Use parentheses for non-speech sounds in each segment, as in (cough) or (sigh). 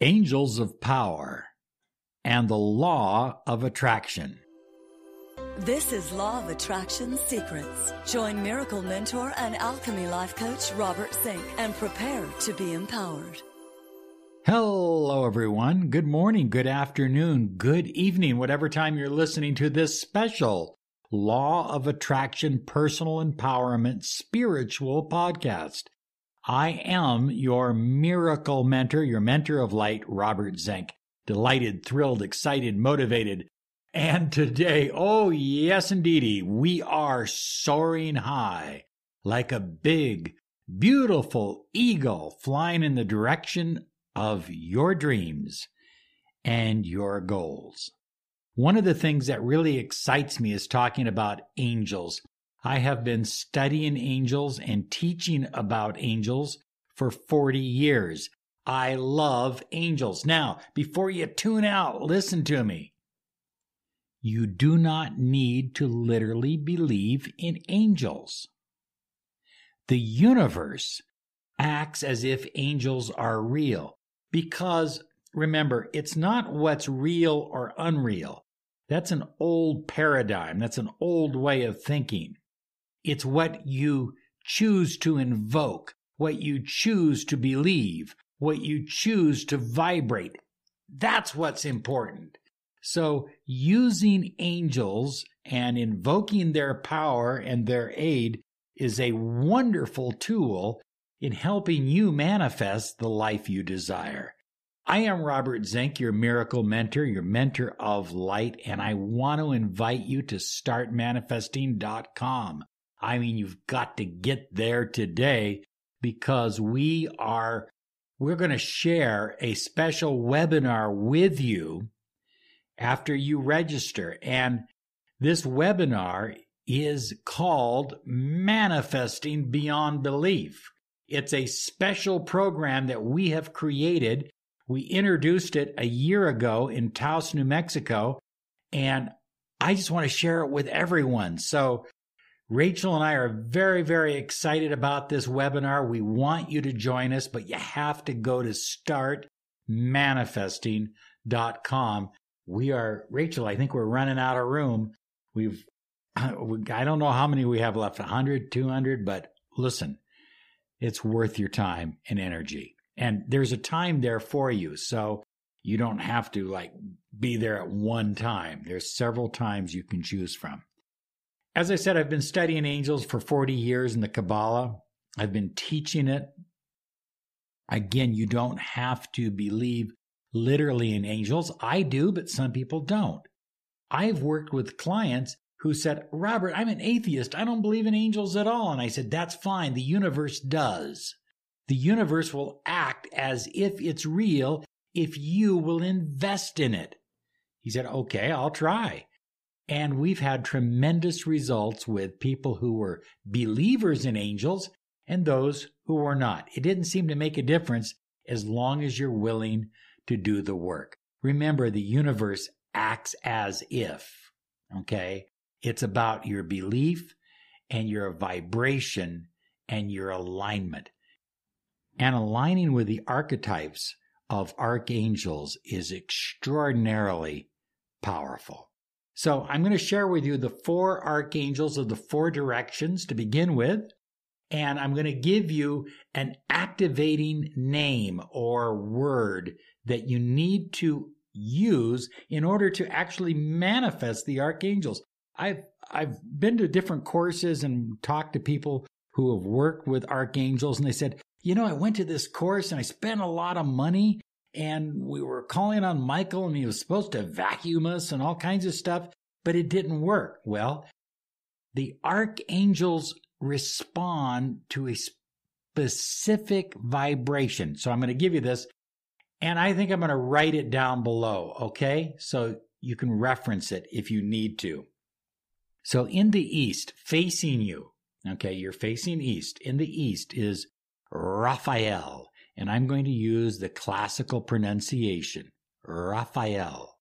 Angels of Power and the Law of Attraction. This is Law of Attraction Secrets. Join miracle mentor and alchemy life coach Robert Zink and prepare to be empowered. Hello, everyone. Good morning, good afternoon, good evening, whatever time you're listening to this special Law of Attraction Personal Empowerment Spiritual Podcast. I am your miracle mentor, your mentor of light, Robert Zink. Delighted, thrilled, excited, motivated. And today, oh yes indeedy, we are soaring high like a big, beautiful eagle flying in the direction of your dreams and your goals. One of the things that really excites me is talking about angels I have been studying angels and teaching about angels for 40 years. I love angels. Now, before you tune out, listen to me. You do not need to literally believe in angels. The universe acts as if angels are real because remember, it's not what's real or unreal. That's an old paradigm. That's an old way of thinking. It's what you choose to invoke, what you choose to believe, what you choose to vibrate. That's what's important. So, using angels and invoking their power and their aid is a wonderful tool in helping you manifest the life you desire. I am Robert Zink, your miracle mentor, your mentor of light, and I want to invite you to startmanifesting.com. I mean, you've got to get there today because we are, we're going to share a special webinar with you after you register. And this webinar is called Manifesting Beyond Belief. It's a special program that we have created. We introduced it a year ago in Taos, New Mexico, and I just want to share it with everyone. So Rachel and I are very, very excited about this webinar. We want you to join us, but you have to go to startmanifesting.com. We are, Rachel, I think we're running out of room. We've, uh, I don't know how many we have left 100, 200, but listen, it's worth your time and energy. And there's a time there for you. So you don't have to like be there at one time. There's several times you can choose from. As I said, I've been studying angels for 40 years in the Kabbalah. I've been teaching it. Again, you don't have to believe literally in angels. I do, but some people don't. I've worked with clients who said, Robert, I'm an atheist. I don't believe in angels at all. And I said, That's fine. The universe does. The universe will act as if it's real if you will invest in it. He said, Okay, I'll try. And we've had tremendous results with people who were believers in angels and those who were not. It didn't seem to make a difference as long as you're willing to do the work. Remember, the universe acts as if, okay? It's about your belief and your vibration and your alignment. And aligning with the archetypes of archangels is extraordinarily powerful. So I'm going to share with you the four archangels of the four directions to begin with. And I'm going to give you an activating name or word that you need to use in order to actually manifest the archangels. I've I've been to different courses and talked to people who have worked with archangels and they said, "You know, I went to this course and I spent a lot of money and we were calling on Michael and he was supposed to vacuum us and all kinds of stuff, but it didn't work. Well, the archangels respond to a specific vibration. So I'm going to give you this and I think I'm going to write it down below. Okay. So you can reference it if you need to. So in the east, facing you, okay, you're facing east. In the east is Raphael and I'm going to use the classical pronunciation, Raphael.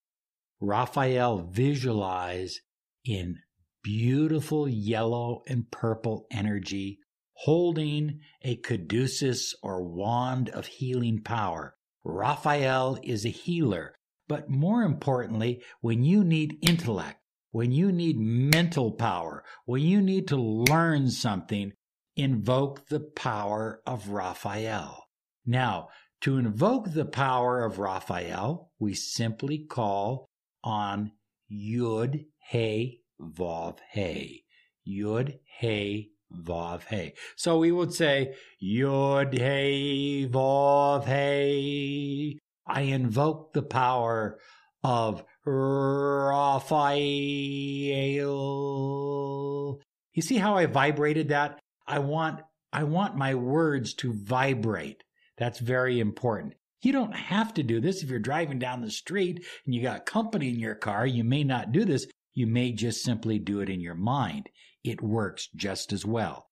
Raphael visualize in beautiful yellow and purple energy, holding a caduceus or wand of healing power. Raphael is a healer. But more importantly, when you need intellect, when you need mental power, when you need to learn something, invoke the power of Raphael. Now, to invoke the power of Raphael, we simply call on Yud He Vav He. Yud He Vav He. So we would say Yud He Vav He. I invoke the power of Raphael. You see how I vibrated that? I want I want my words to vibrate. That's very important. You don't have to do this if you're driving down the street and you got company in your car. You may not do this. You may just simply do it in your mind. It works just as well.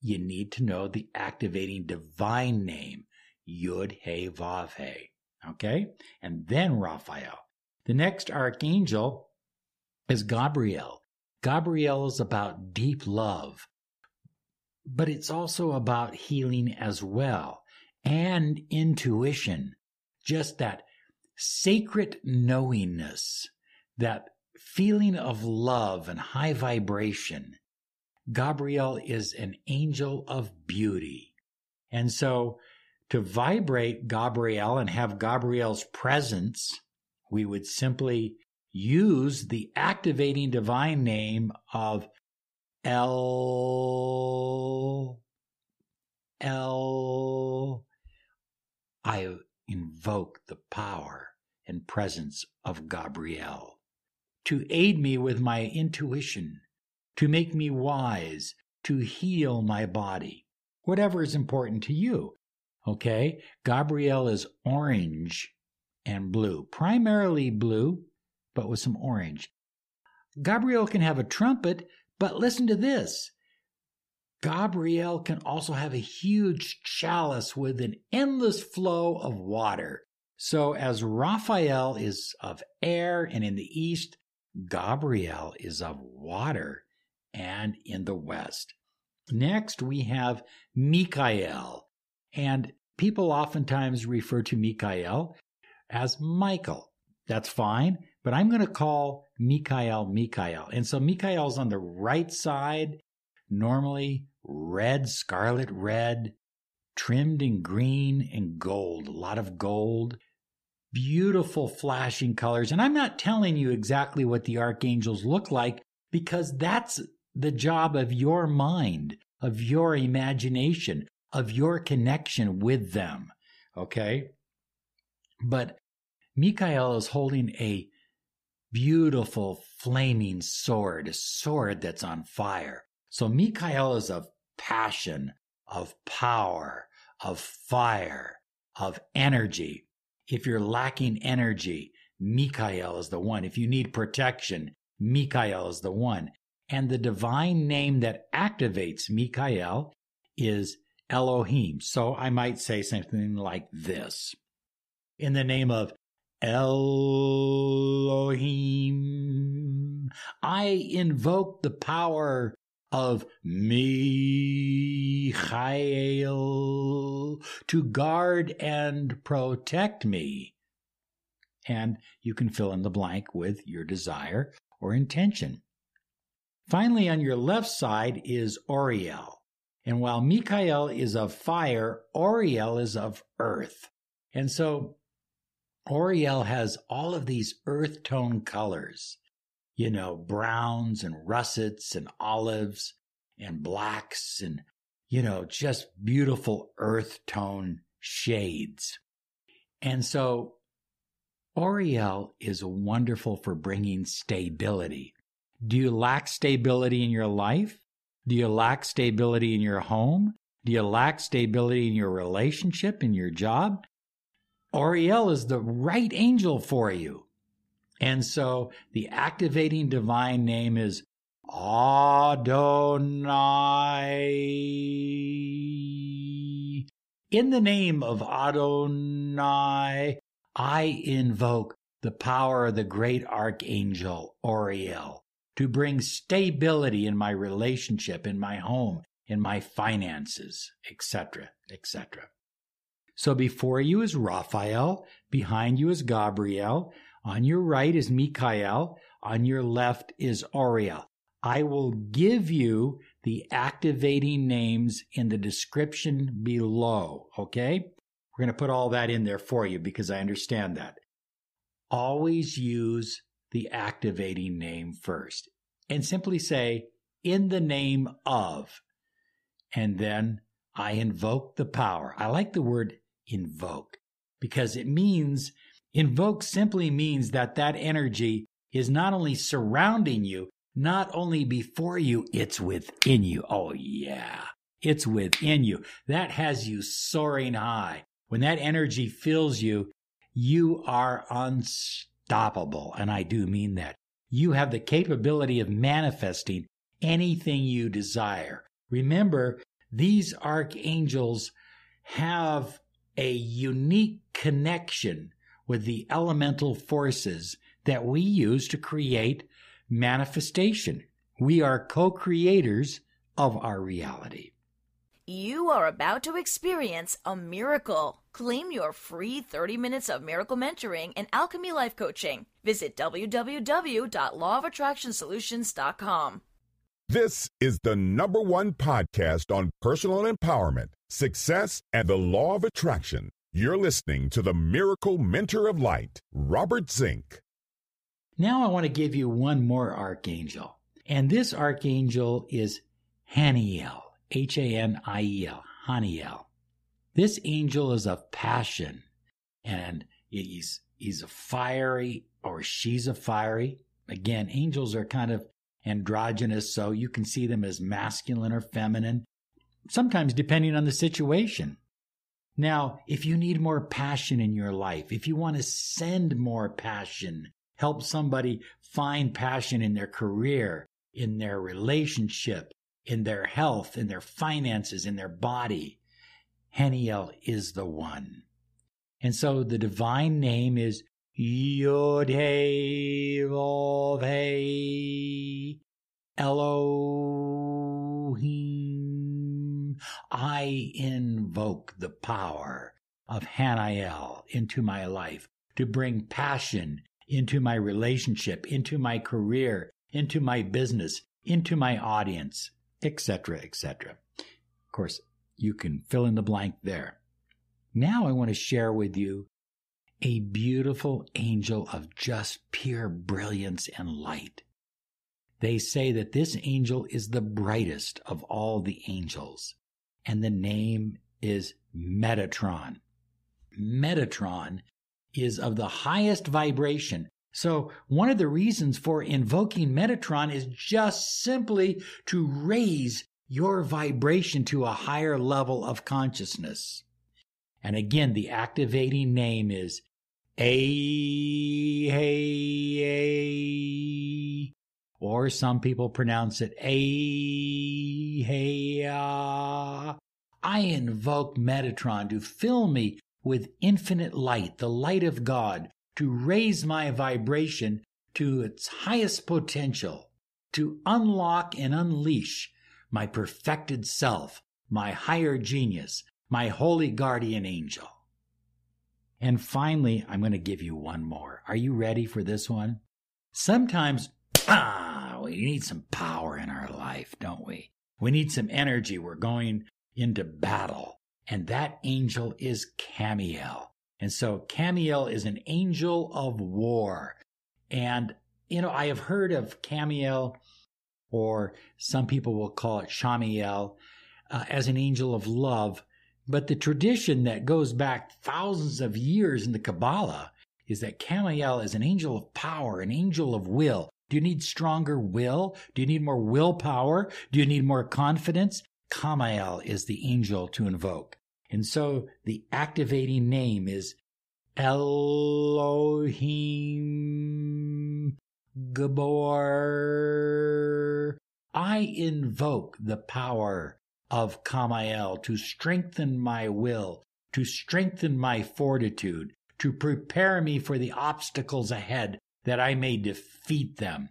You need to know the activating divine name, Yud He Vav He. Okay? And then Raphael. The next archangel is Gabriel. Gabriel is about deep love, but it's also about healing as well and intuition. Just that sacred knowingness, that feeling of love and high vibration. Gabriel is an angel of beauty. And so to vibrate Gabriel and have Gabriel's presence, we would simply use the activating divine name of El. El. I invoke the power and presence of Gabriel to aid me with my intuition, to make me wise, to heal my body, whatever is important to you. Okay? Gabriel is orange and blue, primarily blue, but with some orange. Gabriel can have a trumpet, but listen to this. Gabriel can also have a huge chalice with an endless flow of water. So, as Raphael is of air and in the east, Gabriel is of water and in the west. Next, we have Michael, and people oftentimes refer to Michael as Michael. That's fine, but I'm going to call Michael Michael. And so Michael's on the right side, normally red, scarlet red, trimmed in green and gold, a lot of gold, beautiful flashing colors. And I'm not telling you exactly what the archangels look like because that's the job of your mind, of your imagination, of your connection with them. Okay? But Michael is holding a beautiful flaming sword, a sword that's on fire. So Michael is of passion, of power, of fire, of energy. If you're lacking energy, Michael is the one. If you need protection, Michael is the one. And the divine name that activates Michael is Elohim. So I might say something like this In the name of Elohim, I invoke the power of Michael to guard and protect me. And you can fill in the blank with your desire or intention. Finally, on your left side is Oriel. And while Michael is of fire, Oriel is of earth. And so Oriel has all of these earth tone colors, you know, browns and russets and olives and blacks and, you know, just beautiful earth tone shades. And so Oriel is wonderful for bringing stability. Do you lack stability in your life? Do you lack stability in your home? Do you lack stability in your relationship, in your job? Oriel is the right angel for you. And so the activating divine name is Adonai. In the name of Adonai, I invoke the power of the great archangel Oriel to bring stability in my relationship, in my home, in my finances, etc., etc. So before you is Raphael, behind you is Gabriel, on your right is Michael, on your left is Oriel. I will give you the activating names in the description below, okay? We're going to put all that in there for you because I understand that. Always use the activating name first and simply say, in the name of, and then I invoke the power. I like the word invoke because it means, invoke simply means that that energy is not only surrounding you, not only before you, it's within you. Oh, yeah. It's within you. That has you soaring high. When that energy fills you, you are unstoppable. And I do mean that. You have the capability of manifesting anything you desire. Remember, these archangels have a unique connection with the elemental forces that we use to create manifestation. We are co creators of our reality. You are about to experience a miracle. Claim your free 30 minutes of miracle mentoring and alchemy life coaching. Visit www.lawofattractionsolutions.com. This is the number one podcast on personal empowerment, success, and the law of attraction. You're listening to the Miracle Mentor of Light, Robert Zink. Now I want to give you one more archangel. And this archangel is Haniel, H A N I E L, Haniel. This angel is of passion and he's, he's a fiery or she's a fiery. Again, angels are kind of androgynous, so you can see them as masculine or feminine, sometimes depending on the situation. Now, if you need more passion in your life, if you want to send more passion help somebody find passion in their career, in their relationship, in their health, in their finances, in their body, Haniel is the one. And so the divine name is Yod He I invoke the power of Haniel into my life to bring passion into my relationship, into my career, into my business, into my audience, etc., etc. Of course, you can fill in the blank there. Now I want to share with you a beautiful angel of just pure brilliance and light. They say that this angel is the brightest of all the angels, and the name is Metatron. Metatron is of the highest vibration. So, one of the reasons for invoking Metatron is just simply to raise your vibration to a higher level of consciousness. And again, the activating name is A, or some people pronounce it A, A, A. I invoke Metatron to fill me with infinite light, the light of God, to raise my vibration to its highest potential, to unlock and unleash my perfected self, my higher genius, my holy guardian angel. And finally, I'm going to give you one more. Are you ready for this one? Sometimes, ah, (clears throat) we need some power in our life, don't we? We need some energy. We're going into battle and that angel is Camiel. And so Camiel is an angel of war. And, you know, I have heard of Camiel, or some people will call it Shamiel, uh, as an angel of love. But the tradition that goes back thousands of years in the Kabbalah is that Camiel is an angel of power, an angel of will. Do you need stronger will? Do you need more willpower? Do you need more confidence? Kamael is the angel to invoke. And so the activating name is Elohim Gabor. I invoke the power of Kamael to strengthen my will, to strengthen my fortitude, to prepare me for the obstacles ahead that I may defeat them.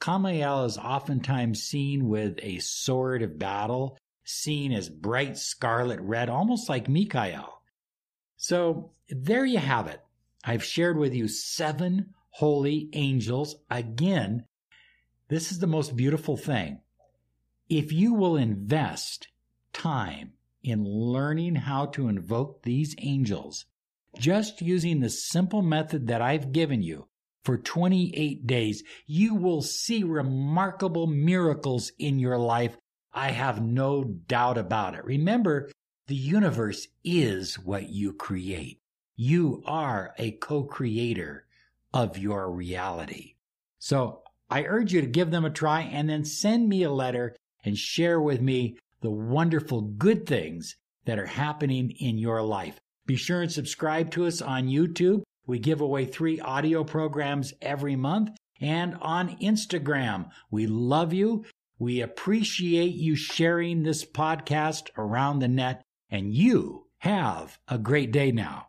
Kamael is oftentimes seen with a sword of battle seen as bright scarlet red, almost like Mikael. So there you have it. I've shared with you seven holy angels. Again, this is the most beautiful thing. If you will invest time in learning how to invoke these angels, just using the simple method that I've given you for 28 days, you will see remarkable miracles in your life. I have no doubt about it. Remember, the universe is what you create. You are a co-creator of your reality. So I urge you to give them a try and then send me a letter and share with me the wonderful good things that are happening in your life. Be sure and subscribe to us on YouTube. We give away three audio programs every month and on Instagram. We love you. We appreciate you sharing this podcast around the net and you have a great day now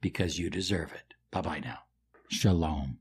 because you deserve it. Bye bye now. Shalom.